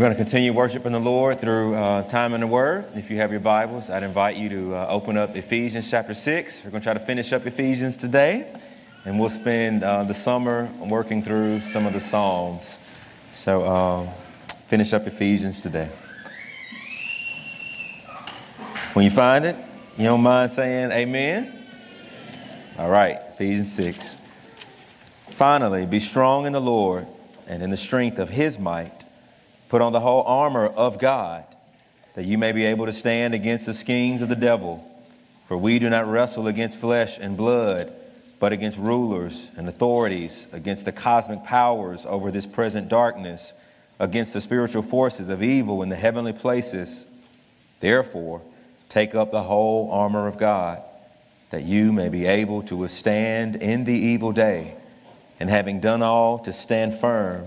We're going to continue worshiping the Lord through uh, time in the Word. If you have your Bibles, I'd invite you to uh, open up Ephesians chapter 6. We're going to try to finish up Ephesians today, and we'll spend uh, the summer working through some of the Psalms. So, um, finish up Ephesians today. When you find it, you don't mind saying amen? All right, Ephesians 6. Finally, be strong in the Lord and in the strength of his might Put on the whole armor of God, that you may be able to stand against the schemes of the devil. For we do not wrestle against flesh and blood, but against rulers and authorities, against the cosmic powers over this present darkness, against the spiritual forces of evil in the heavenly places. Therefore, take up the whole armor of God, that you may be able to withstand in the evil day, and having done all, to stand firm.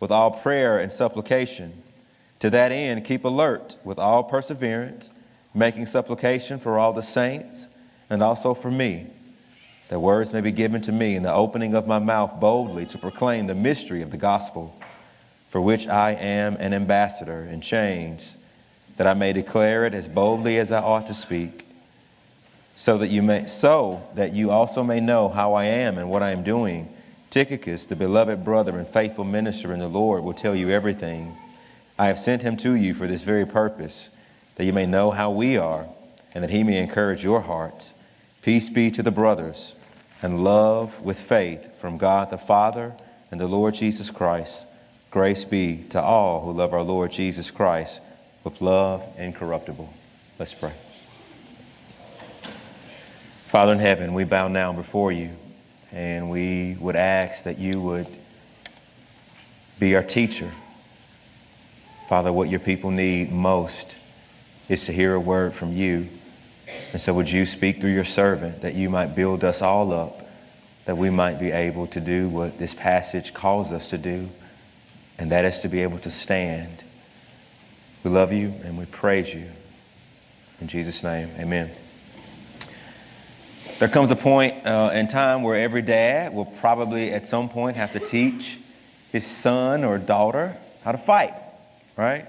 with all prayer and supplication. To that end, keep alert with all perseverance, making supplication for all the saints and also for me, that words may be given to me in the opening of my mouth boldly to proclaim the mystery of the gospel, for which I am an ambassador in chains, that I may declare it as boldly as I ought to speak. So that you may so that you also may know how I am and what I am doing. Tychicus, the beloved brother and faithful minister in the Lord, will tell you everything. I have sent him to you for this very purpose, that you may know how we are, and that he may encourage your hearts. Peace be to the brothers, and love with faith from God the Father and the Lord Jesus Christ. Grace be to all who love our Lord Jesus Christ with love incorruptible. Let's pray. Father in heaven, we bow now before you. And we would ask that you would be our teacher. Father, what your people need most is to hear a word from you. And so, would you speak through your servant that you might build us all up, that we might be able to do what this passage calls us to do, and that is to be able to stand. We love you and we praise you. In Jesus' name, amen. There comes a point uh, in time where every dad will probably at some point have to teach his son or daughter how to fight, right?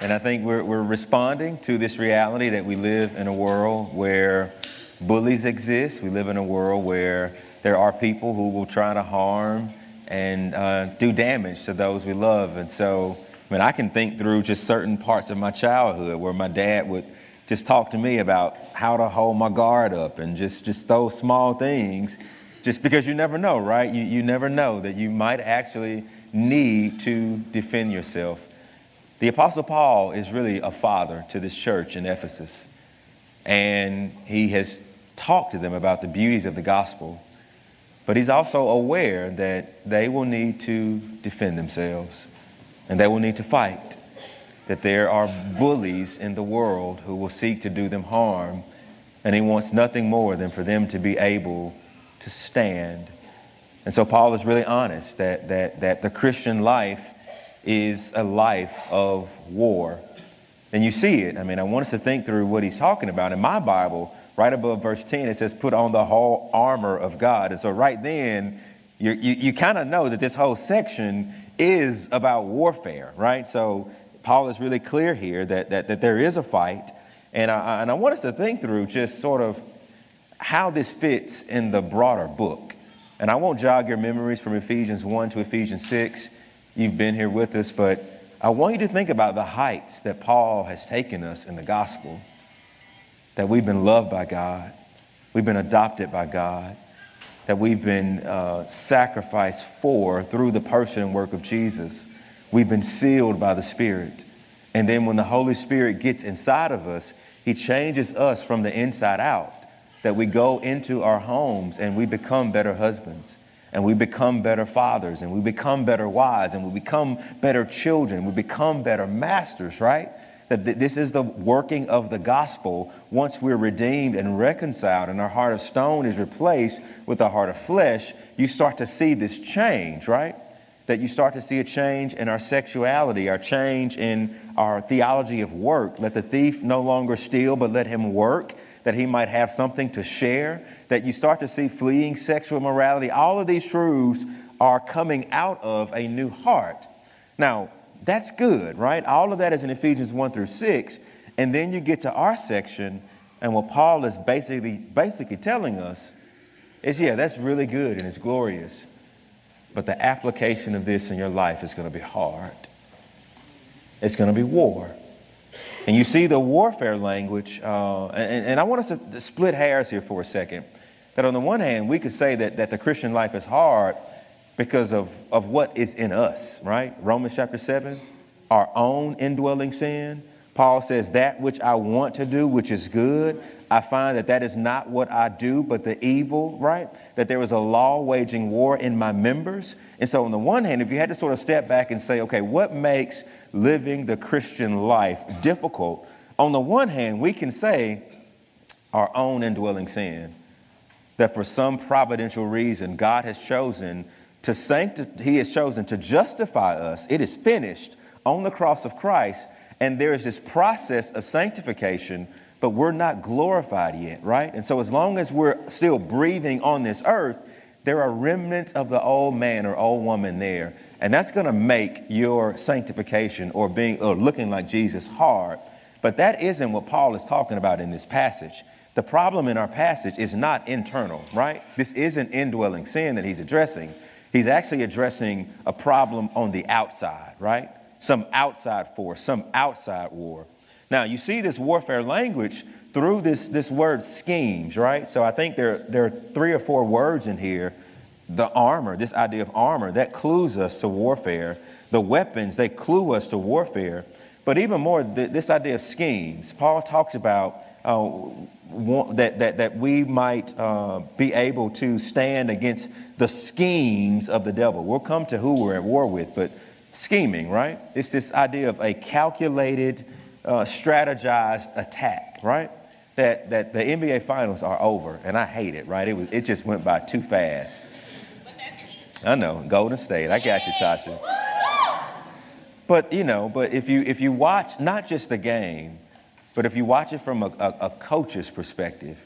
And I think we're, we're responding to this reality that we live in a world where bullies exist. We live in a world where there are people who will try to harm and uh, do damage to those we love. And so, I mean, I can think through just certain parts of my childhood where my dad would just talk to me about how to hold my guard up and just, just those small things, just because you never know, right? You, you never know that you might actually need to defend yourself. The Apostle Paul is really a father to this church in Ephesus, and he has talked to them about the beauties of the gospel, but he's also aware that they will need to defend themselves and they will need to fight that there are bullies in the world who will seek to do them harm, and he wants nothing more than for them to be able to stand. And so Paul is really honest that, that, that the Christian life is a life of war. And you see it. I mean, I want us to think through what he's talking about. In my Bible, right above verse 10, it says, put on the whole armor of God. And so right then, you, you, you kind of know that this whole section is about warfare, right? So Paul is really clear here that, that, that there is a fight. And I, and I want us to think through just sort of how this fits in the broader book. And I won't jog your memories from Ephesians 1 to Ephesians 6. You've been here with us, but I want you to think about the heights that Paul has taken us in the gospel. That we've been loved by God, we've been adopted by God, that we've been uh, sacrificed for through the person and work of Jesus We've been sealed by the Spirit. And then when the Holy Spirit gets inside of us, He changes us from the inside out. That we go into our homes and we become better husbands, and we become better fathers, and we become better wives, and we become better children, we become better masters, right? that th- this is the working of the gospel. Once we're redeemed and reconciled, and our heart of stone is replaced with a heart of flesh, you start to see this change, right? That you start to see a change in our sexuality, our change in our theology of work. Let the thief no longer steal, but let him work, that he might have something to share. That you start to see fleeing sexual morality. All of these truths are coming out of a new heart. Now, that's good, right? All of that is in Ephesians 1 through 6. And then you get to our section, and what Paul is basically, basically telling us is yeah, that's really good and it's glorious. But the application of this in your life is going to be hard. It's going to be war. And you see the warfare language, uh, and, and I want us to split hairs here for a second. That on the one hand, we could say that, that the Christian life is hard because of, of what is in us, right? Romans chapter 7, our own indwelling sin. Paul says, That which I want to do, which is good, I find that that is not what I do, but the evil, right? That there is a law waging war in my members. And so, on the one hand, if you had to sort of step back and say, okay, what makes living the Christian life difficult? On the one hand, we can say our own indwelling sin, that for some providential reason, God has chosen to sanctify, he has chosen to justify us. It is finished on the cross of Christ. And there is this process of sanctification, but we're not glorified yet, right? And so, as long as we're still breathing on this earth, there are remnants of the old man or old woman there. And that's going to make your sanctification or being or looking like Jesus hard. But that isn't what Paul is talking about in this passage. The problem in our passage is not internal, right? This isn't indwelling sin that he's addressing. He's actually addressing a problem on the outside, right? Some outside force, some outside war. Now, you see this warfare language through this, this word schemes, right? So I think there, there are three or four words in here. The armor, this idea of armor, that clues us to warfare. The weapons, they clue us to warfare. But even more, this idea of schemes. Paul talks about uh, that, that, that we might uh, be able to stand against the schemes of the devil. We'll come to who we're at war with, but scheming, right? It's this idea of a calculated, uh, strategized attack, right? That, that the NBA finals are over, and I hate it, right? It, was, it just went by too fast. I know, Golden State. I got you, Tasha. But, you know, but if you, if you watch not just the game, but if you watch it from a, a, a coach's perspective,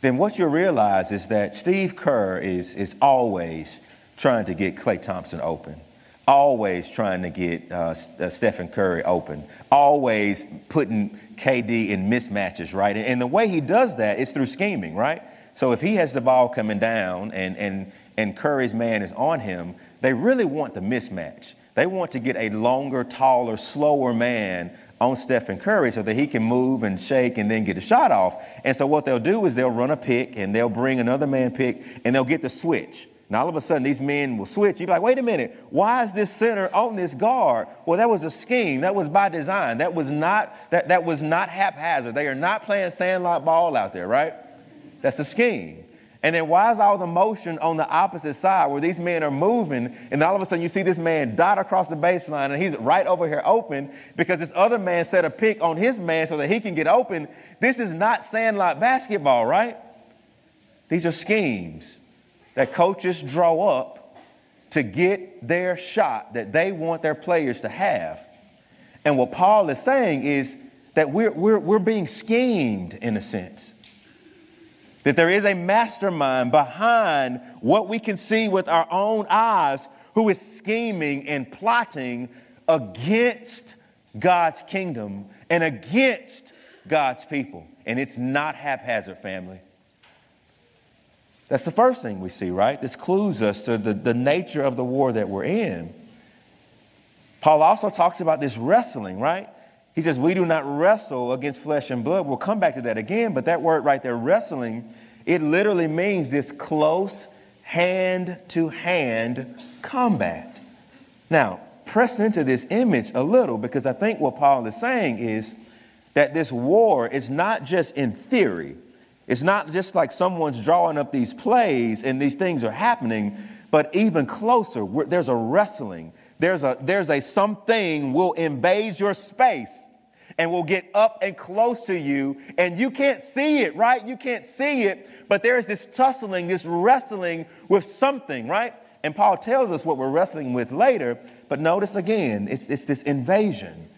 then what you'll realize is that Steve Kerr is, is always trying to get Klay Thompson open, always trying to get uh, uh, Stephen Curry open, always putting KD in mismatches, right? And, and the way he does that is through scheming, right? So if he has the ball coming down and, and, and Curry's man is on him, they really want the mismatch. They want to get a longer, taller, slower man on Stephen Curry so that he can move and shake and then get a shot off. And so what they'll do is they'll run a pick and they'll bring another man pick and they'll get the switch. Now all of a sudden these men will switch. You'll be like, wait a minute, why is this center on this guard? Well, that was a scheme. That was by design. That was not that, that was not haphazard. They are not playing sandlot ball out there, right? That's a scheme. And then why is all the motion on the opposite side where these men are moving and all of a sudden you see this man dot across the baseline and he's right over here open because this other man set a pick on his man so that he can get open. This is not sandlot basketball, right? These are schemes that coaches draw up to get their shot that they want their players to have. And what Paul is saying is that we're, we're, we're being schemed in a sense that there is a mastermind behind what we can see with our own eyes who is scheming and plotting against God's kingdom and against God's people. And it's not haphazard, family. That's the first thing we see, right? This clues us to the, the nature of the war that we're in. Paul also talks about this wrestling, right? He says, We do not wrestle against flesh and blood. We'll come back to that again, but that word right there, wrestling, it literally means this close hand to hand combat. Now, press into this image a little because I think what Paul is saying is that this war is not just in theory. It's not just like someone's drawing up these plays and these things are happening, but even closer, there's a wrestling there's a, there's a something will invade your space and will get up and close to you, and you can't see it, right? You can't see it, but there is this tussling, this wrestling with something, right? And Paul tells us what we're wrestling with later, but notice again, it's, it's this invasion.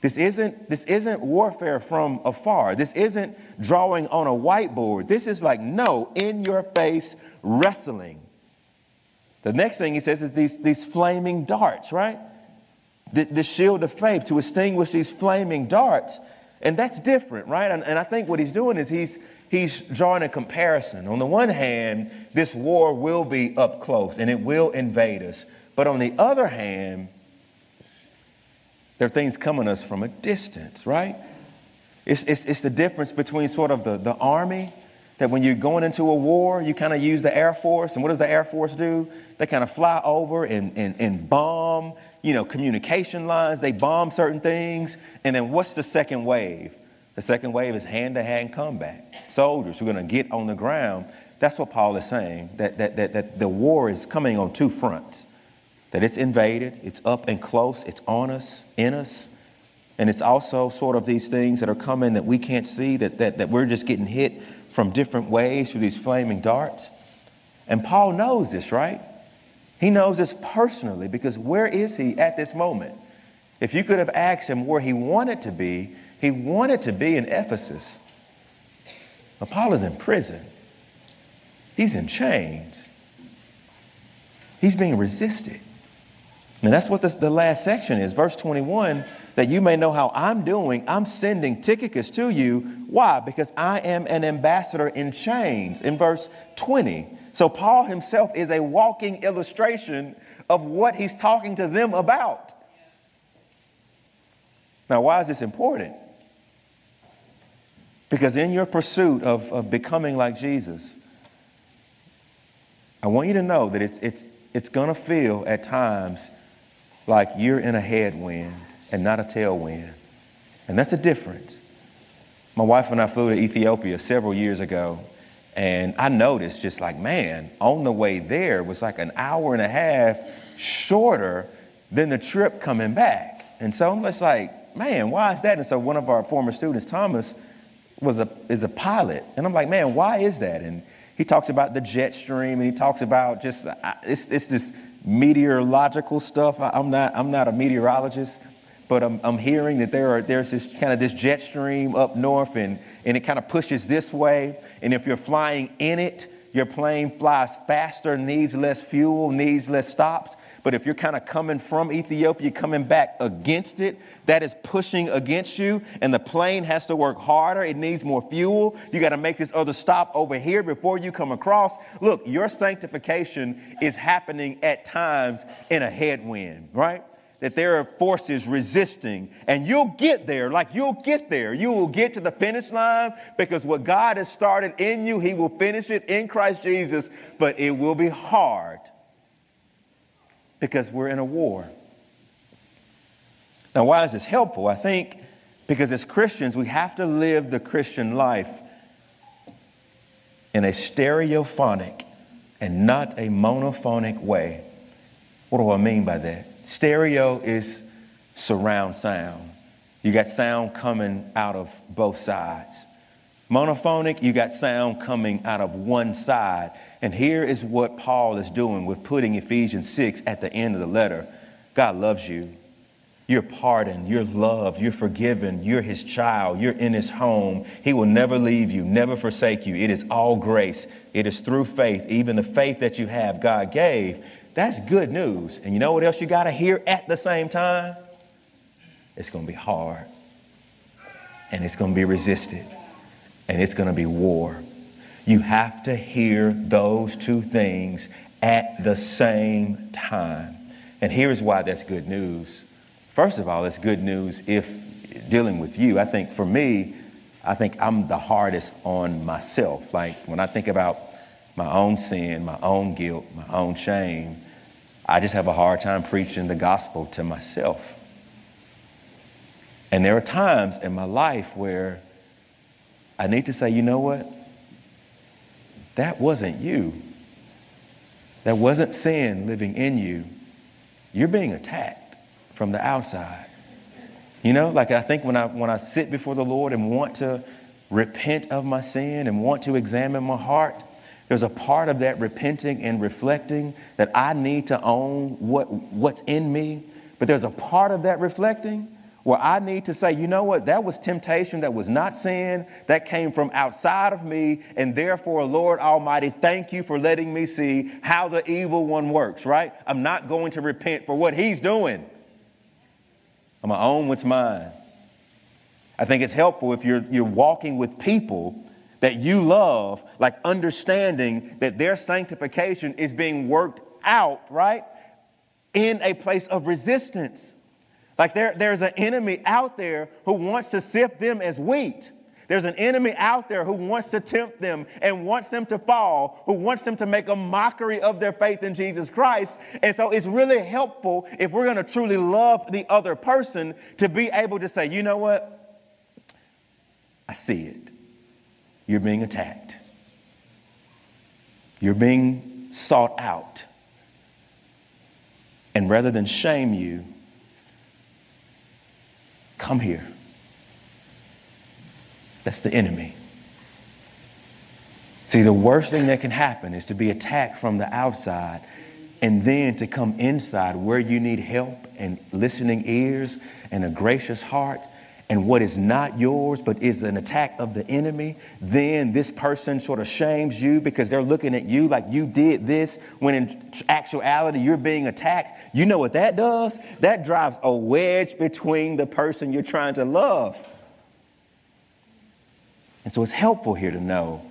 This isn't, this isn't warfare from afar. This isn't drawing on a whiteboard. This is like, no, in your face wrestling. The next thing he says is these, these flaming darts, right? The, the shield of faith to extinguish these flaming darts. And that's different, right? And, and I think what he's doing is he's, he's drawing a comparison. On the one hand, this war will be up close and it will invade us. But on the other hand, there are things coming us from a distance, right? It's, it's, it's the difference between sort of the, the army, that when you're going into a war, you kind of use the Air Force. And what does the Air Force do? They kind of fly over and, and, and bomb, you know, communication lines. They bomb certain things. And then what's the second wave? The second wave is hand to hand combat. Soldiers who are going to get on the ground. That's what Paul is saying, that, that, that, that the war is coming on two fronts that it's invaded, it's up and close, it's on us, in us. And it's also sort of these things that are coming that we can't see, that, that, that we're just getting hit from different ways through these flaming darts. And Paul knows this, right? He knows this personally because where is he at this moment? If you could have asked him where he wanted to be, he wanted to be in Ephesus. But Paul is in prison, he's in chains, he's being resisted. And that's what this, the last section is. Verse 21 that you may know how I'm doing, I'm sending Tychicus to you. Why? Because I am an ambassador in chains. In verse 20. So Paul himself is a walking illustration of what he's talking to them about. Now, why is this important? Because in your pursuit of, of becoming like Jesus, I want you to know that it's, it's, it's going to feel at times like you're in a headwind and not a tailwind. And that's a difference. My wife and I flew to Ethiopia several years ago, and I noticed just like, man, on the way there was like an hour and a half shorter than the trip coming back. And so I'm just like, man, why is that? And so one of our former students, Thomas, was a, is a pilot. And I'm like, man, why is that? And he talks about the jet stream and he talks about just, it's, it's this meteorological stuff. I, am not, I'm not a meteorologist, but I'm, I'm hearing that there are, there's this kind of this jet stream up north and, and it kind of pushes this way. And if you're flying in it, your plane flies faster, needs less fuel, needs less stops. But if you're kind of coming from Ethiopia, coming back against it, that is pushing against you, and the plane has to work harder. It needs more fuel. You got to make this other stop over here before you come across. Look, your sanctification is happening at times in a headwind, right? That there are forces resisting, and you'll get there, like you'll get there. You will get to the finish line because what God has started in you, He will finish it in Christ Jesus, but it will be hard because we're in a war. Now, why is this helpful? I think because as Christians, we have to live the Christian life in a stereophonic and not a monophonic way. What do I mean by that? Stereo is surround sound. You got sound coming out of both sides. Monophonic, you got sound coming out of one side. And here is what Paul is doing with putting Ephesians 6 at the end of the letter God loves you. You're pardoned, you're loved, you're forgiven, you're his child, you're in his home. He will never leave you, never forsake you. It is all grace. It is through faith, even the faith that you have, God gave. That's good news. And you know what else you got to hear at the same time? It's going to be hard, and it's going to be resisted, and it's going to be war. You have to hear those two things at the same time. And here's why that's good news. First of all, it's good news if dealing with you. I think for me, I think I'm the hardest on myself. Like when I think about my own sin, my own guilt, my own shame, I just have a hard time preaching the gospel to myself. And there are times in my life where I need to say, you know what? That wasn't you. That wasn't sin living in you. You're being attacked from the outside. You know, like I think when I when I sit before the Lord and want to repent of my sin and want to examine my heart, there's a part of that repenting and reflecting that I need to own what, what's in me. But there's a part of that reflecting where I need to say, you know what, that was temptation, that was not sin, that came from outside of me. And therefore, Lord Almighty, thank you for letting me see how the evil one works, right? I'm not going to repent for what he's doing. I'm going to own what's mine. I think it's helpful if you're, you're walking with people that you love, like understanding that their sanctification is being worked out, right? In a place of resistance. Like there, there's an enemy out there who wants to sift them as wheat. There's an enemy out there who wants to tempt them and wants them to fall, who wants them to make a mockery of their faith in Jesus Christ. And so it's really helpful if we're going to truly love the other person to be able to say, you know what? I see it. You're being attacked. You're being sought out. And rather than shame you, come here. That's the enemy. See, the worst thing that can happen is to be attacked from the outside and then to come inside where you need help and listening ears and a gracious heart and what is not yours but is an attack of the enemy, then this person sort of shames you because they're looking at you like you did this when in actuality you're being attacked. You know what that does? That drives a wedge between the person you're trying to love. And so it's helpful here to know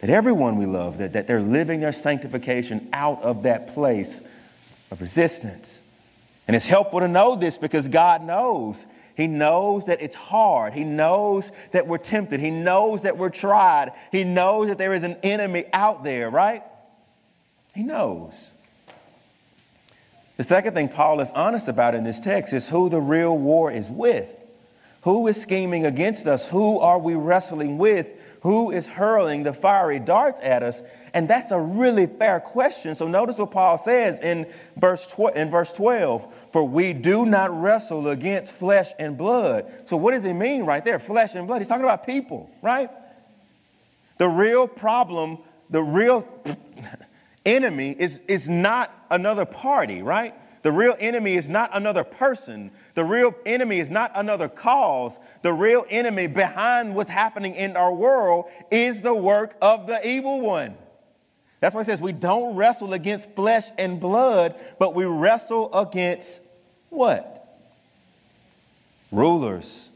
that everyone we love, that, that they're living their sanctification out of that place of resistance. And it's helpful to know this because God knows he knows that it's hard. He knows that we're tempted. He knows that we're tried. He knows that there is an enemy out there, right? He knows. The second thing Paul is honest about in this text is who the real war is with. Who is scheming against us? Who are we wrestling with? Who is hurling the fiery darts at us? And that's a really fair question. So notice what Paul says in verse, tw- in verse 12 For we do not wrestle against flesh and blood. So what does he mean right there? Flesh and blood. He's talking about people, right? The real problem, the real enemy is, is not another party, right? The real enemy is not another person. The real enemy is not another cause. The real enemy behind what's happening in our world is the work of the evil one. That's why it says we don't wrestle against flesh and blood, but we wrestle against what? Rulers,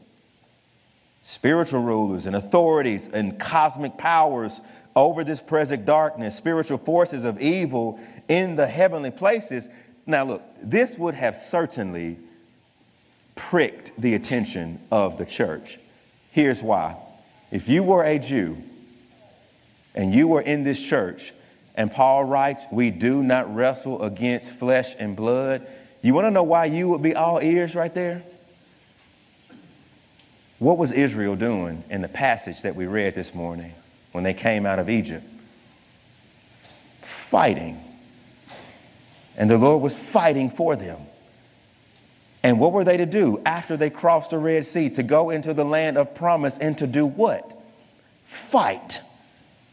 spiritual rulers, and authorities and cosmic powers over this present darkness, spiritual forces of evil in the heavenly places. Now, look, this would have certainly pricked the attention of the church. Here's why. If you were a Jew and you were in this church, and Paul writes, We do not wrestle against flesh and blood. You want to know why you would be all ears right there? What was Israel doing in the passage that we read this morning when they came out of Egypt? Fighting. And the Lord was fighting for them. And what were they to do after they crossed the Red Sea? To go into the land of promise and to do what? Fight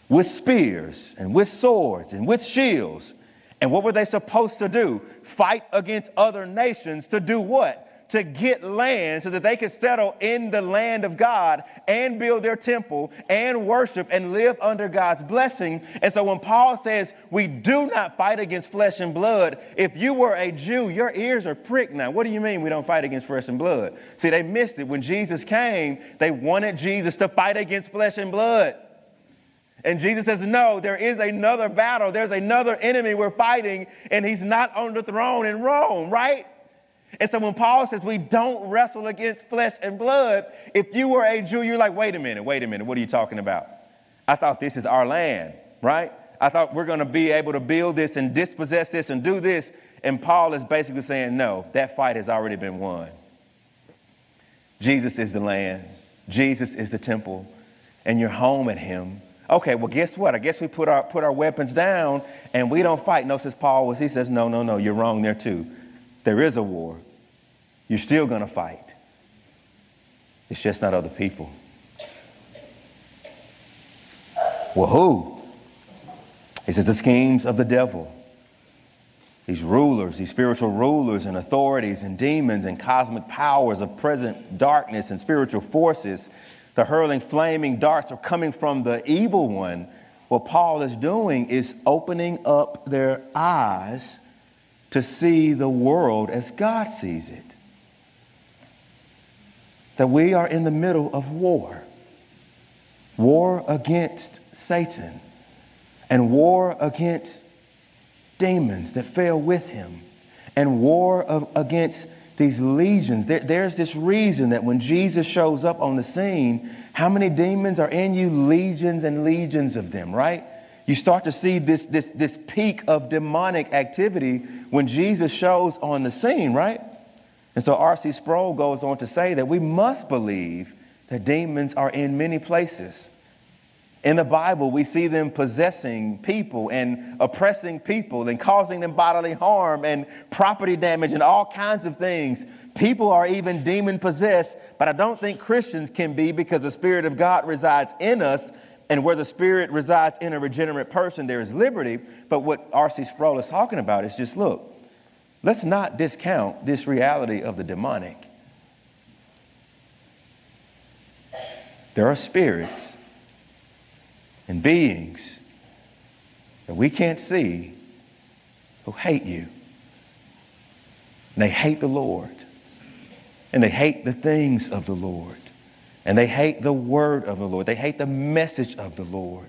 with spears and with swords and with shields. And what were they supposed to do? Fight against other nations to do what? To get land so that they could settle in the land of God and build their temple and worship and live under God's blessing. And so when Paul says we do not fight against flesh and blood, if you were a Jew, your ears are pricked now. What do you mean we don't fight against flesh and blood? See, they missed it. When Jesus came, they wanted Jesus to fight against flesh and blood. And Jesus says, No, there is another battle. There's another enemy we're fighting, and he's not on the throne in Rome, right? And so when Paul says we don't wrestle against flesh and blood, if you were a Jew, you're like, wait a minute, wait a minute, what are you talking about? I thought this is our land, right? I thought we're going to be able to build this and dispossess this and do this. And Paul is basically saying, no, that fight has already been won. Jesus is the land, Jesus is the temple, and you're home at him. Okay, well, guess what? I guess we put our, put our weapons down and we don't fight. No, says Paul was, he says, no, no, no, you're wrong there too. There is a war. You're still going to fight. It's just not other people. Well, who? He says the schemes of the devil. These rulers, these spiritual rulers and authorities and demons and cosmic powers of present darkness and spiritual forces, the hurling flaming darts are coming from the evil one. What Paul is doing is opening up their eyes to see the world as God sees it. That we are in the middle of war war against Satan and war against demons that fell with him and war of, against these legions. There, there's this reason that when Jesus shows up on the scene, how many demons are in you? Legions and legions of them, right? You start to see this, this, this peak of demonic activity when Jesus shows on the scene, right? And so R.C. Sproul goes on to say that we must believe that demons are in many places. In the Bible, we see them possessing people and oppressing people and causing them bodily harm and property damage and all kinds of things. People are even demon possessed, but I don't think Christians can be because the Spirit of God resides in us. And where the Spirit resides in a regenerate person, there is liberty. But what R.C. Sproul is talking about is just look, let's not discount this reality of the demonic. There are spirits and beings that we can't see who hate you. And they hate the Lord. And they hate the things of the Lord. And they hate the word of the Lord. They hate the message of the Lord.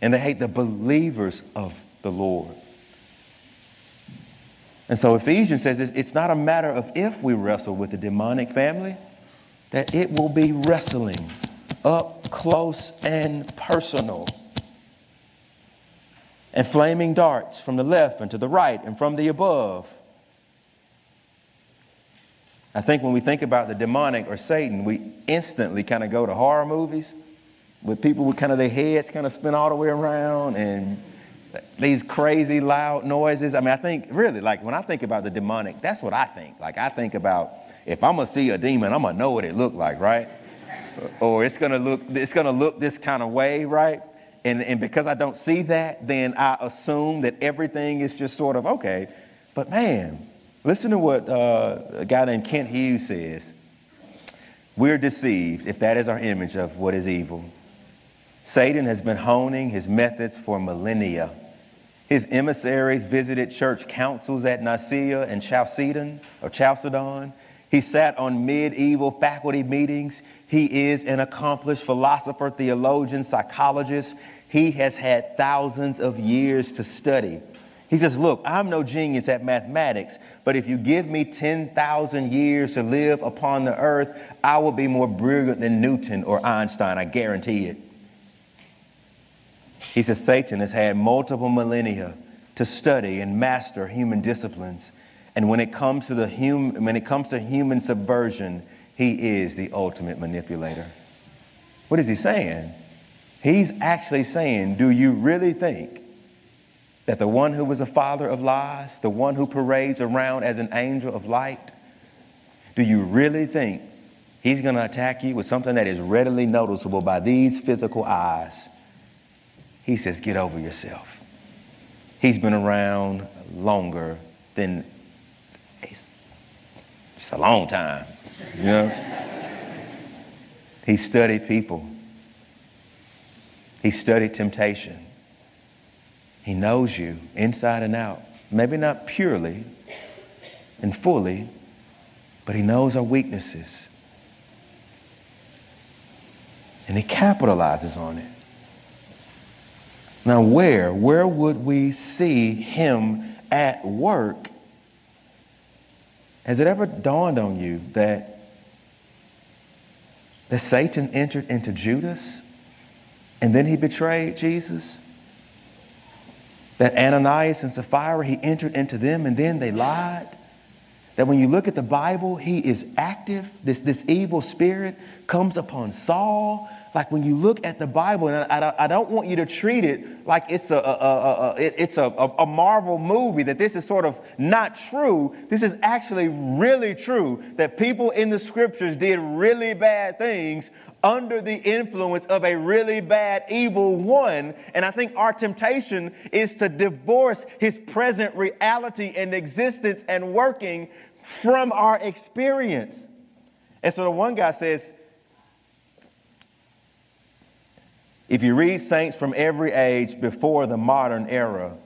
And they hate the believers of the Lord. And so Ephesians says it's not a matter of if we wrestle with the demonic family, that it will be wrestling up close and personal. And flaming darts from the left and to the right and from the above. I think when we think about the demonic or Satan, we instantly kind of go to horror movies with people with kind of their heads kind of spin all the way around and these crazy loud noises. I mean, I think really, like when I think about the demonic, that's what I think. Like I think about if I'm gonna see a demon, I'm gonna know what it looked like, right? or it's gonna look it's gonna look this kind of way, right? And, and because I don't see that, then I assume that everything is just sort of okay. But man, listen to what uh, a guy named Kent Hughes says. We're deceived if that is our image of what is evil. Satan has been honing his methods for millennia. His emissaries visited church councils at Nicaea and Chalcedon or Chalcedon. He sat on medieval faculty meetings. He is an accomplished philosopher, theologian, psychologist. He has had thousands of years to study. He says, Look, I'm no genius at mathematics, but if you give me 10,000 years to live upon the earth, I will be more brilliant than Newton or Einstein. I guarantee it. He says, Satan has had multiple millennia to study and master human disciplines. And when it comes to the hum, when it comes to human subversion, he is the ultimate manipulator. What is he saying? He's actually saying, Do you really think that the one who was a father of lies, the one who parades around as an angel of light, do you really think he's going to attack you with something that is readily noticeable by these physical eyes? He says, Get over yourself. He's been around longer than it's a long time, you know? he studied people. He studied temptation. He knows you inside and out. Maybe not purely and fully, but he knows our weaknesses. And he capitalizes on it. Now, where? Where would we see him at work has it ever dawned on you that, that Satan entered into Judas and then he betrayed Jesus? That Ananias and Sapphira, he entered into them and then they lied? that when you look at the Bible, he is active. This, this evil spirit comes upon Saul. Like when you look at the Bible, and I, I, I don't want you to treat it like it's a, a, a, a it's a, a Marvel movie, that this is sort of not true. This is actually really true, that people in the scriptures did really bad things under the influence of a really bad, evil one. And I think our temptation is to divorce his present reality and existence and working from our experience. And so the one guy says, if you read saints from every age before the modern era,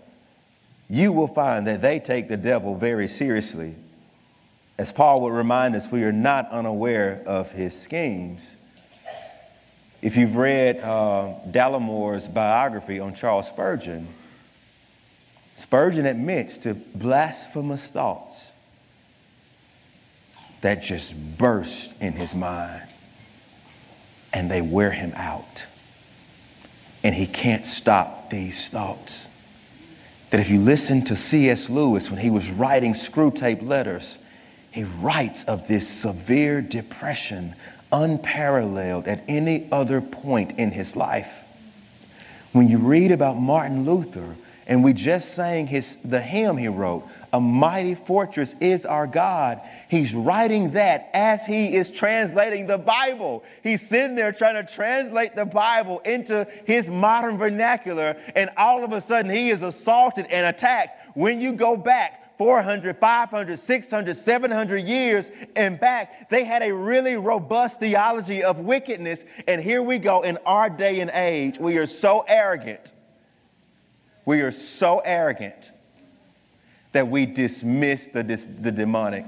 you will find that they take the devil very seriously. As Paul would remind us, we are not unaware of his schemes. If you've read uh, Dallimore's biography on Charles Spurgeon, Spurgeon admits to blasphemous thoughts that just burst in his mind and they wear him out. And he can't stop these thoughts. That if you listen to C.S. Lewis when he was writing Screwtape letters, he writes of this severe depression unparalleled at any other point in his life. When you read about Martin Luther, and we just sang his, the hymn he wrote, A Mighty Fortress is Our God. He's writing that as he is translating the Bible. He's sitting there trying to translate the Bible into his modern vernacular, and all of a sudden he is assaulted and attacked. When you go back 400, 500, 600, 700 years and back, they had a really robust theology of wickedness. And here we go in our day and age. We are so arrogant. We are so arrogant that we dismiss the, the demonic.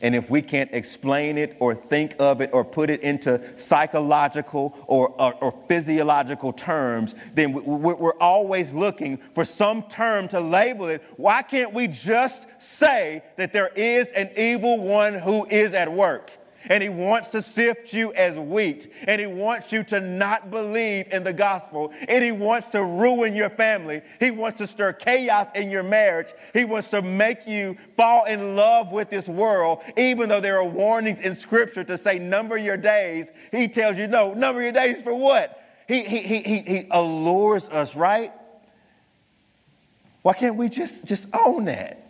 And if we can't explain it or think of it or put it into psychological or, or, or physiological terms, then we're always looking for some term to label it. Why can't we just say that there is an evil one who is at work? And he wants to sift you as wheat, and he wants you to not believe in the gospel, and he wants to ruin your family. He wants to stir chaos in your marriage. He wants to make you fall in love with this world, even though there are warnings in scripture to say, number your days. He tells you, no, number your days for what? He, he, he, he, he allures us, right? Why can't we just, just own that?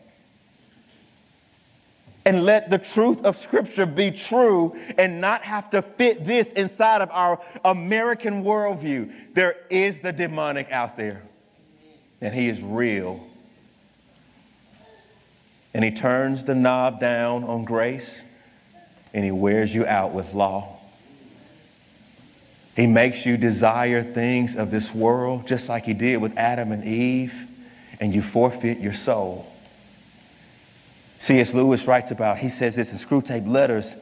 And let the truth of Scripture be true and not have to fit this inside of our American worldview. There is the demonic out there, and he is real. And he turns the knob down on grace and he wears you out with law. He makes you desire things of this world, just like he did with Adam and Eve, and you forfeit your soul. C.S. Lewis writes about, he says this in Screwtape Letters.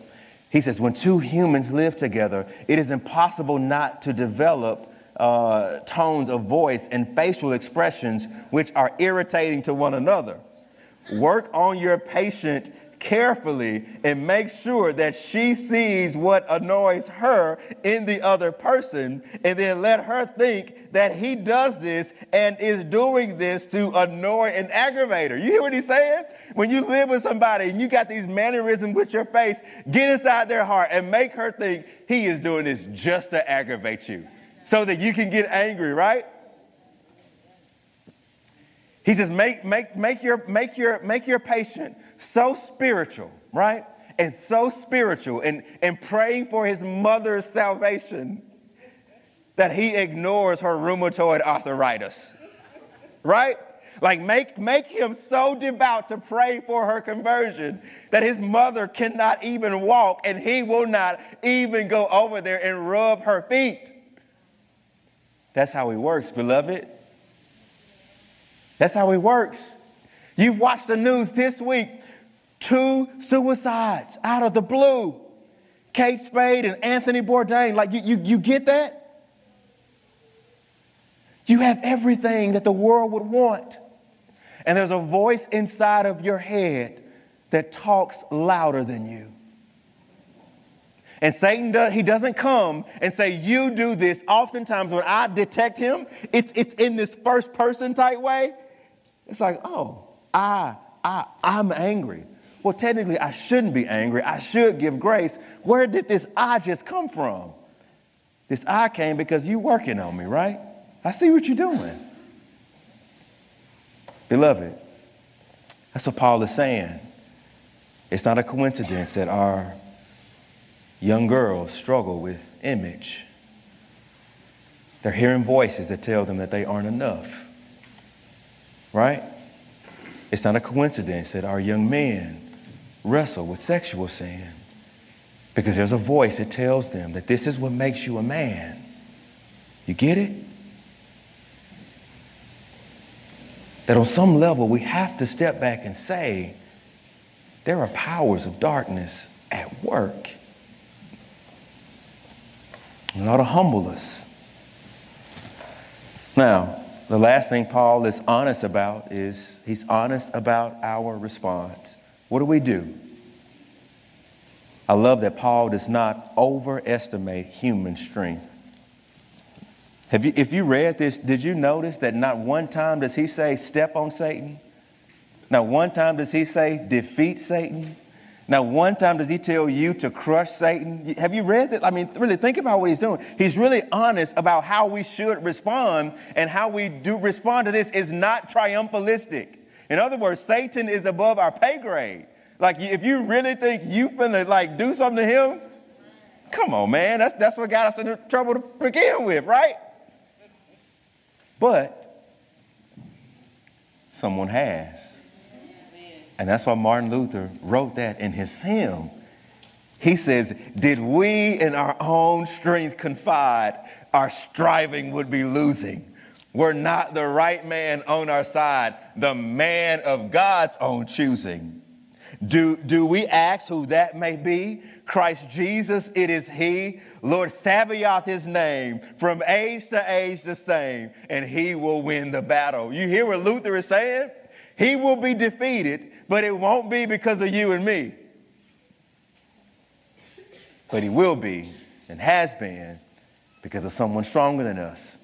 He says, when two humans live together, it is impossible not to develop uh, tones of voice and facial expressions which are irritating to one another. Work on your patient carefully and make sure that she sees what annoys her in the other person, and then let her think that he does this and is doing this to annoy and aggravate her. You hear what he's saying? When you live with somebody and you got these mannerisms with your face, get inside their heart and make her think he is doing this just to aggravate you so that you can get angry, right? He says, make, make, make, your, make, your, make your patient so spiritual, right? And so spiritual and, and praying for his mother's salvation that he ignores her rheumatoid arthritis, right? Like make, make him so devout to pray for her conversion that his mother cannot even walk and he will not even go over there and rub her feet. That's how he works, beloved. That's how he works. You've watched the news this week. Two suicides out of the blue. Kate Spade and Anthony Bourdain. Like, you, you, you get that? You have everything that the world would want. And there's a voice inside of your head that talks louder than you. And Satan, does, he doesn't come and say, You do this. Oftentimes, when I detect him, it's, it's in this first person type way. It's like, Oh, I, I, I'm angry. well, technically, I shouldn't be angry. I should give grace. Where did this I just come from? This I came because you working on me, right? I see what you're doing. Beloved, that's what Paul is saying. It's not a coincidence that our young girls struggle with image. They're hearing voices that tell them that they aren't enough. Right? It's not a coincidence that our young men wrestle with sexual sin because there's a voice that tells them that this is what makes you a man. You get it? That on some level we have to step back and say, there are powers of darkness at work. And it ought to humble us. Now, the last thing Paul is honest about is he's honest about our response. What do we do? I love that Paul does not overestimate human strength. Have you, if you read this, did you notice that not one time does he say, step on Satan? Not one time does he say, defeat Satan? Now, one time does he tell you to crush Satan? Have you read that? I mean, really think about what he's doing. He's really honest about how we should respond, and how we do respond to this is not triumphalistic. In other words, Satan is above our pay grade. Like, if you really think you finna like do something to him, come on, man. That's, that's what got us into trouble to begin with, right? But someone has. And that's why Martin Luther wrote that in his hymn. He says, Did we in our own strength confide, our striving would be losing. We're not the right man on our side, the man of God's own choosing. Do, do we ask who that may be? Christ Jesus, it is He. Lord Sabaoth, His name, from age to age the same, and He will win the battle. You hear what Luther is saying? He will be defeated, but it won't be because of you and me. But he will be and has been because of someone stronger than us,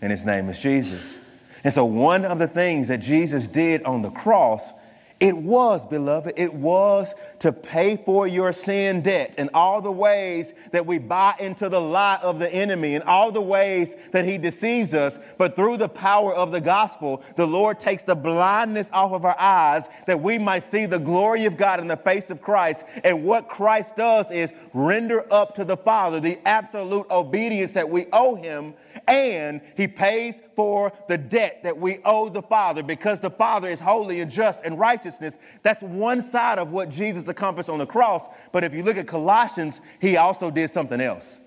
and his name is Jesus. And so, one of the things that Jesus did on the cross it was, beloved, it was to pay for your sin debt and all the ways that we buy into the lie of the enemy, and all the ways that he deceives us. But through the power of the gospel, the Lord takes the blindness off of our eyes that we might see the glory of God in the face of Christ. And what Christ does is render up to the Father the absolute obedience that we owe him and he pays for the debt that we owe the Father because the Father is holy and just and righteousness. That's one side of what Jesus accomplished on the cross. But if you look at Colossians, he also did something else.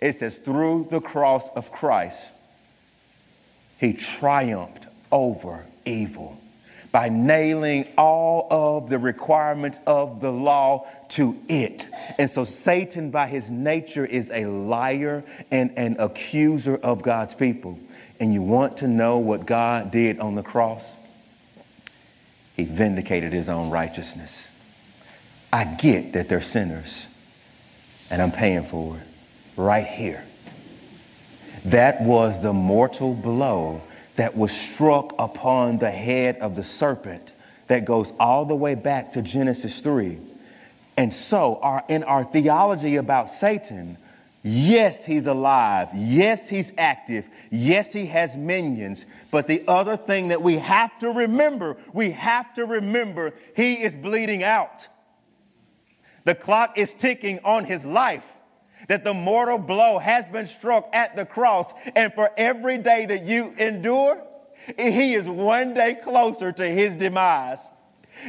It says, through the cross of Christ, he triumphed over evil by nailing all of the requirements of the law to it. And so Satan, by his nature, is a liar and an accuser of God's people. And you want to know what God did on the cross? He vindicated his own righteousness. I get that they're sinners, and I'm paying for it right here. That was the mortal blow that was struck upon the head of the serpent that goes all the way back to Genesis 3. And so, our, in our theology about Satan, yes, he's alive. Yes, he's active. Yes, he has minions. But the other thing that we have to remember, we have to remember, he is bleeding out. The clock is ticking on his life that the mortal blow has been struck at the cross. And for every day that you endure, he is one day closer to his demise.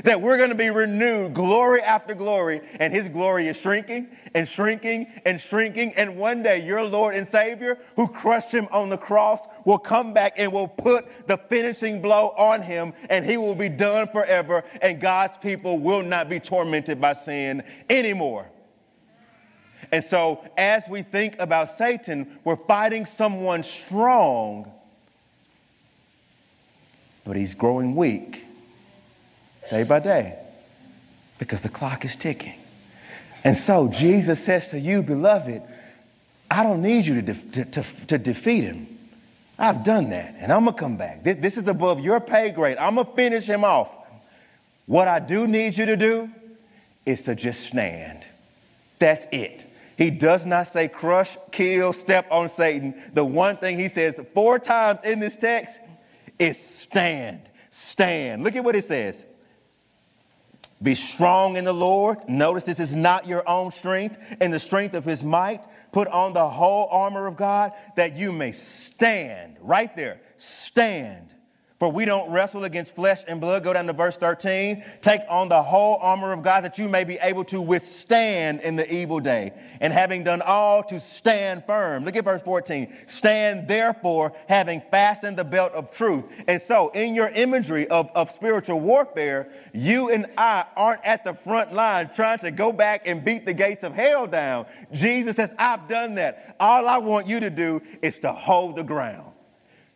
That we're going to be renewed glory after glory, and his glory is shrinking and shrinking and shrinking. And one day, your Lord and Savior, who crushed him on the cross, will come back and will put the finishing blow on him, and he will be done forever. And God's people will not be tormented by sin anymore. And so, as we think about Satan, we're fighting someone strong, but he's growing weak day by day because the clock is ticking. And so, Jesus says to you, beloved, I don't need you to, to, to, to defeat him. I've done that, and I'm gonna come back. This, this is above your pay grade. I'm gonna finish him off. What I do need you to do is to just stand. That's it. He does not say crush, kill, step on Satan. The one thing he says four times in this text is stand. Stand. Look at what it says. Be strong in the Lord. Notice this is not your own strength and the strength of his might. Put on the whole armor of God that you may stand. Right there. Stand. For we don't wrestle against flesh and blood. Go down to verse 13. Take on the whole armor of God that you may be able to withstand in the evil day. And having done all, to stand firm. Look at verse 14. Stand therefore, having fastened the belt of truth. And so, in your imagery of, of spiritual warfare, you and I aren't at the front line trying to go back and beat the gates of hell down. Jesus says, I've done that. All I want you to do is to hold the ground.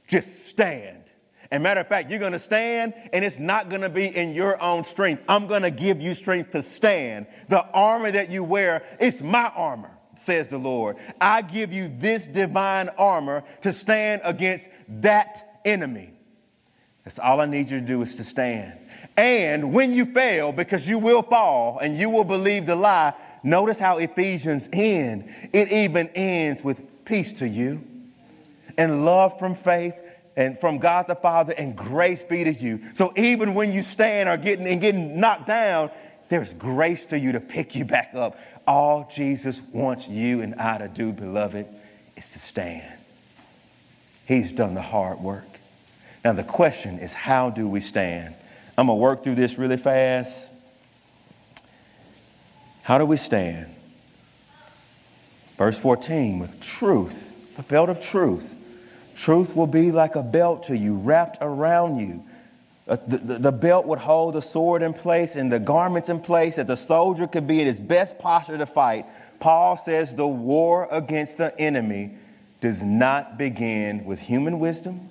Just stand and matter of fact, you're going to stand and it's not going to be in your own strength. I'm going to give you strength to stand. The armor that you wear, it's my armor, says the Lord. I give you this divine armor to stand against that enemy. That's all I need you to do is to stand. And when you fail, because you will fall and you will believe the lie, notice how Ephesians end. It even ends with peace to you and love from faith and from God the Father, and grace be to you. So even when you stand or getting and getting knocked down, there's grace to you to pick you back up. All Jesus wants you and I to do, beloved, is to stand. He's done the hard work. Now the question is, how do we stand? I'm gonna work through this really fast. How do we stand? Verse 14, with truth, the belt of truth Truth will be like a belt to you, wrapped around you. The, the, the, belt would hold the sword in place and the garments in place that the soldier could be in his best posture to fight. Paul says the war against the enemy does not begin with human wisdom.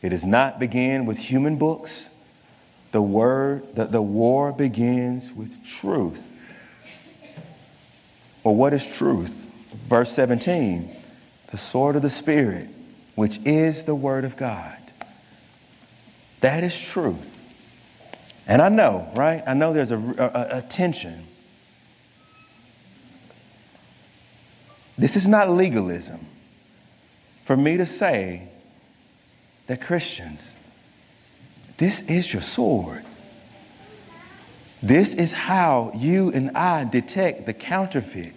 It does not begin with human books. The word, the, the war begins with truth. Well, what is truth? Verse 17 the sword of the Spirit, which is the Word of God. That is truth. And I know, right? I know there's a, a, a tension. This is not legalism for me to say that Christians, this is your sword. This is how you and I detect the counterfeit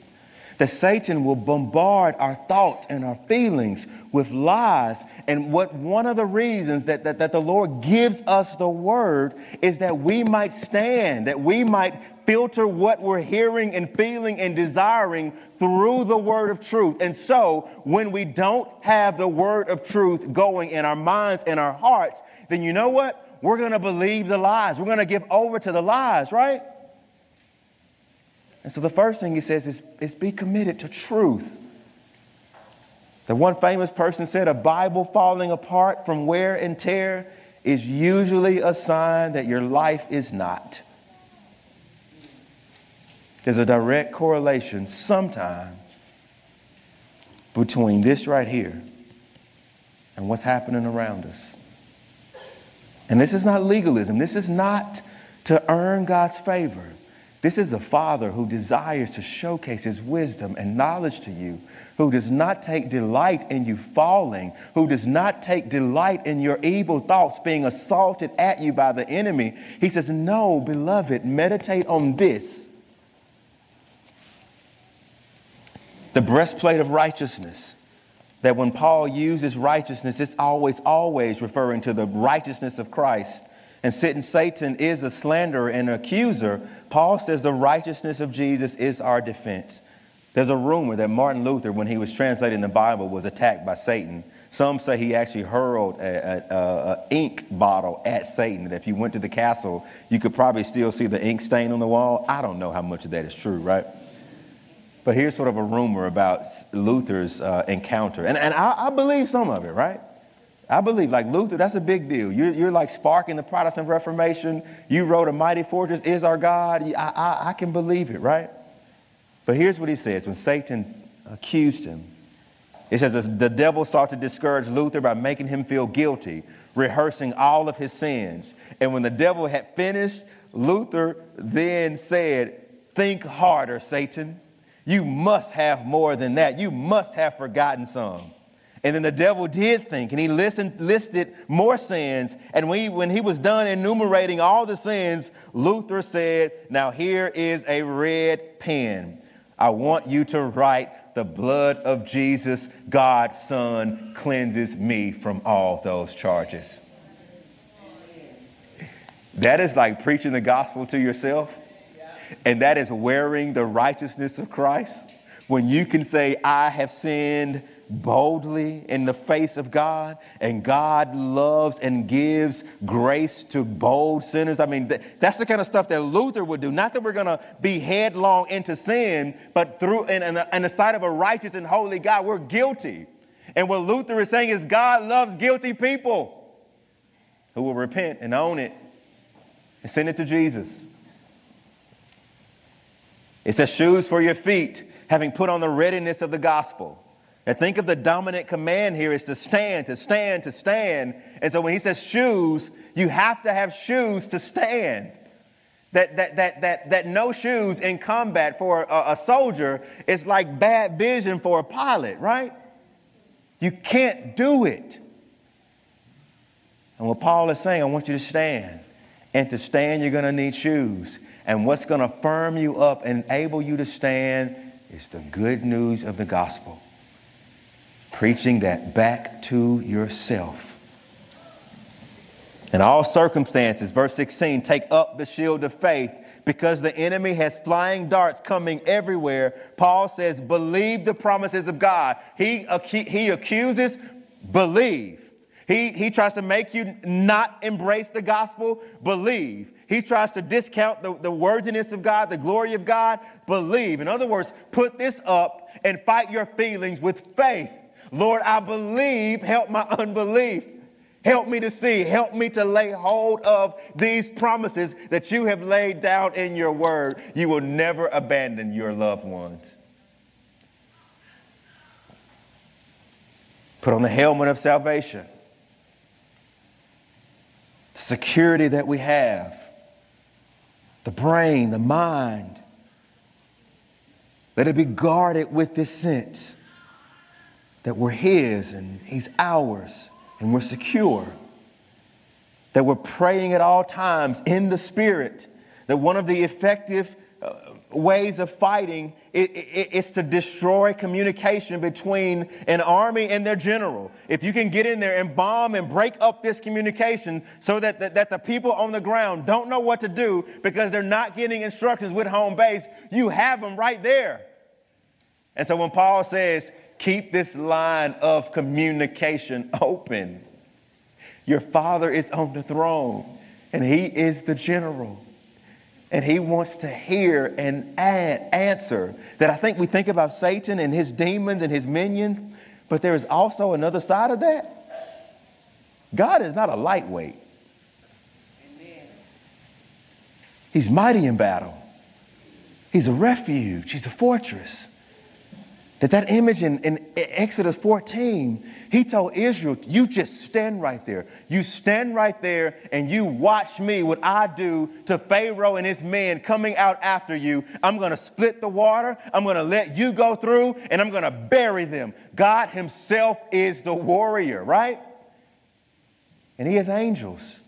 that Satan will bombard our thoughts and our feelings with lies. And what one of the reasons that, that, that the Lord gives us the word is that we might stand, that we might filter what we're hearing and feeling and desiring through the word of truth. And so when we don't have the word of truth going in our minds and our hearts, then you know what? We're going to believe the lies. We're going to give over to the lies, right? And so the first thing he says is, is be committed to truth. The one famous person said, A Bible falling apart from wear and tear is usually a sign that your life is not. There's a direct correlation sometime between this right here and what's happening around us. And this is not legalism, this is not to earn God's favor. This is a father who desires to showcase his wisdom and knowledge to you, who does not take delight in you falling, who does not take delight in your evil thoughts being assaulted at you by the enemy. He says, No, beloved, meditate on this. The breastplate of righteousness. That when Paul uses righteousness, it's always, always referring to the righteousness of Christ. And since Satan is a slanderer and an accuser, Paul says the righteousness of Jesus is our defense. There's a rumor that Martin Luther, when he was translating the Bible, was attacked by Satan. Some say he actually hurled an ink bottle at Satan, that if you went to the castle, you could probably still see the ink stain on the wall. I don't know how much of that is true, right? But here's sort of a rumor about Luther's uh, encounter. And, and I, I believe some of it, right? I believe, like Luther, that's a big deal. You're, you're like sparking the Protestant Reformation. You wrote A Mighty Fortress is Our God. I, I, I can believe it, right? But here's what he says when Satan accused him. It says the devil sought to discourage Luther by making him feel guilty. rehearsing all of his sins. And when the devil had finished, Luther then said, Think harder, Satan. You must have more than that. You must have forgotten some. And then the devil did think, and he listened, listed more sins. And when he, when he was done enumerating all the sins, Luther said, Now here is a red pen. I want you to write, The blood of Jesus, God's Son, cleanses me from all those charges. That is like preaching the gospel to yourself. And that is wearing the righteousness of Christ. When you can say, I have sinned boldly in the face of God, and God loves and gives grace to bold sinners. I mean, that's the kind of stuff that Luther would do. Not that we're going to be headlong into sin, but through, in, in, the, in the sight of a righteous and holy God, we're guilty. And what Luther is saying is God loves guilty people who will repent and own it and send it to Jesus. It says, shoes for your feet, having put on the readiness of the gospel. And think of the dominant command here is to stand, to stand, to stand. And so when he says shoes, you have to have shoes to stand. That, that, that, that, that no shoes in combat for a, a soldier is like bad vision for a pilot, right? You can't do it. And what Paul is saying, I want you to stand. And to stand, you're going to need shoes. And what's going to firm you up and enable you to stand is the good news of the gospel preaching that back to yourself. In all circumstances, verse 16, take up the shield of faith because the enemy has flying darts coming everywhere. Paul says, believe the promises of God. He, he accuses, believe. He, he tries to make you not embrace the gospel, believe. He tries to discount the, the worthiness of God, the glory of God, believe. In other words, put this up and fight your feelings with faith. Lord, I believe, help my unbelief. Help me to see, help me to lay hold of these promises that you have laid down in your word. You will never abandon your loved ones. Put on the helmet of salvation, the security that we have, the brain, the mind. Let it be guarded with this sense that we're His and He's ours and we're secure. That we're praying at all times in the Spirit. That one of the effective uh, ways of fighting is to destroy communication between an army and their general. If you can get in there and bomb and break up this communication so that, that, that the people on the ground don't know what to do because they're not getting instructions with home base, you have them right there. And so when Paul says, Keep this line of communication open. Your Father is on the throne, and He is the general. And He wants to hear and answer. That I think we think about Satan and his demons and his minions, but there is also another side of that. God is not a lightweight. He's mighty in battle. He's a refuge. He's a fortress. That that image in, in Exodus 14, he told Israel, you just stand right there. You stand right there and you watch me, what I do to Pharaoh and his men coming out after you. I'm going to split the water. I'm going to let you go through and I'm going to bury them. God himself is the warrior, right? And he has angels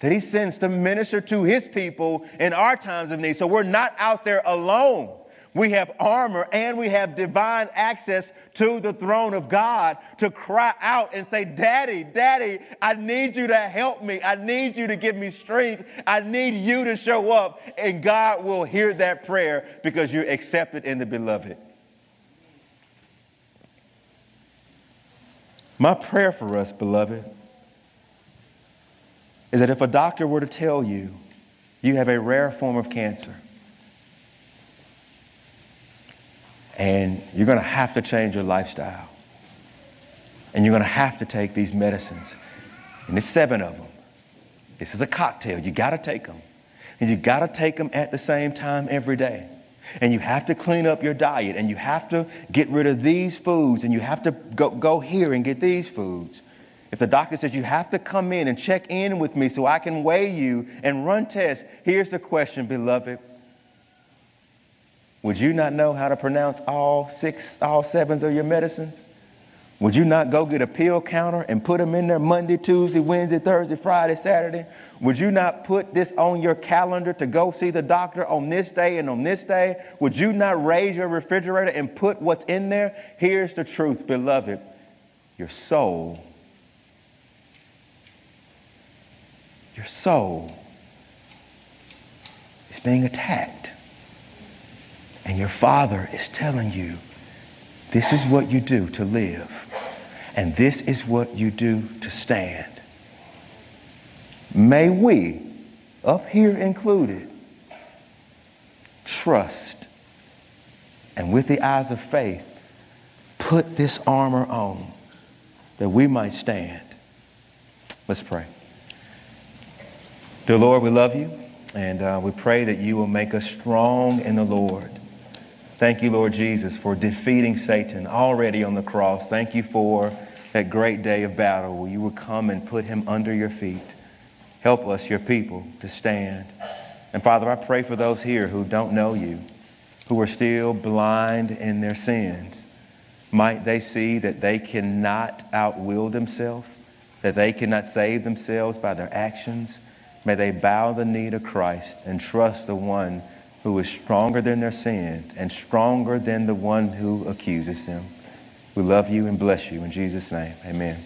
that he sends to minister to his people in our times of need. So we're not out there alone. We have armor and we have divine access to the throne of God to cry out and say, Daddy, Daddy, I need you to help me. I need you to give me strength. I need you to show up. And God will hear that prayer because you're accepted in the beloved. My prayer for us, beloved, is that if a doctor were to tell you you have a rare form of cancer, And you're going to have to change your lifestyle. And you're going to have to take these medicines. And there's seven of them. This is a cocktail. You got to take them. And you got to take them at the same time every day. And you have to clean up your diet. And you have to get rid of these foods. And you have to go, go here and get these foods. if the doctor says you have to come in and check in with me so I can weigh you and run tests, here's the question, beloved. Would you not know how to pronounce all six, all sevens of your medicines? Would you not go get a pill counter and put them in there Monday, Tuesday, Wednesday, Thursday, Friday, Saturday? Would you not put this on your calendar to go see the doctor on this day and on this day? Would you not raise your refrigerator and put what's in there? Here's the truth, beloved. Your soul, your soul is being attacked. And your father is telling you this is what you do to live, and this is what you do to stand. May we, up here included, trust and with the eyes of faith, put this armor on that we might stand. Let's pray. Dear Lord, we love you, and uh, we pray that you will make us strong in the Lord. Thank you, Lord Jesus, for defeating Satan already on the cross. Thank you for that great day of battle where you will come and put him under your feet. Help us, your people, to stand. And Father, I pray for those here who don't know you, who are still blind in their sins. Might they see that they cannot outwill themselves, that they cannot save themselves by their actions. May they bow the knee to Christ and trust the one who is stronger than their sins and stronger than the one who accuses them. We love you and bless you in Jesus' name. Amen.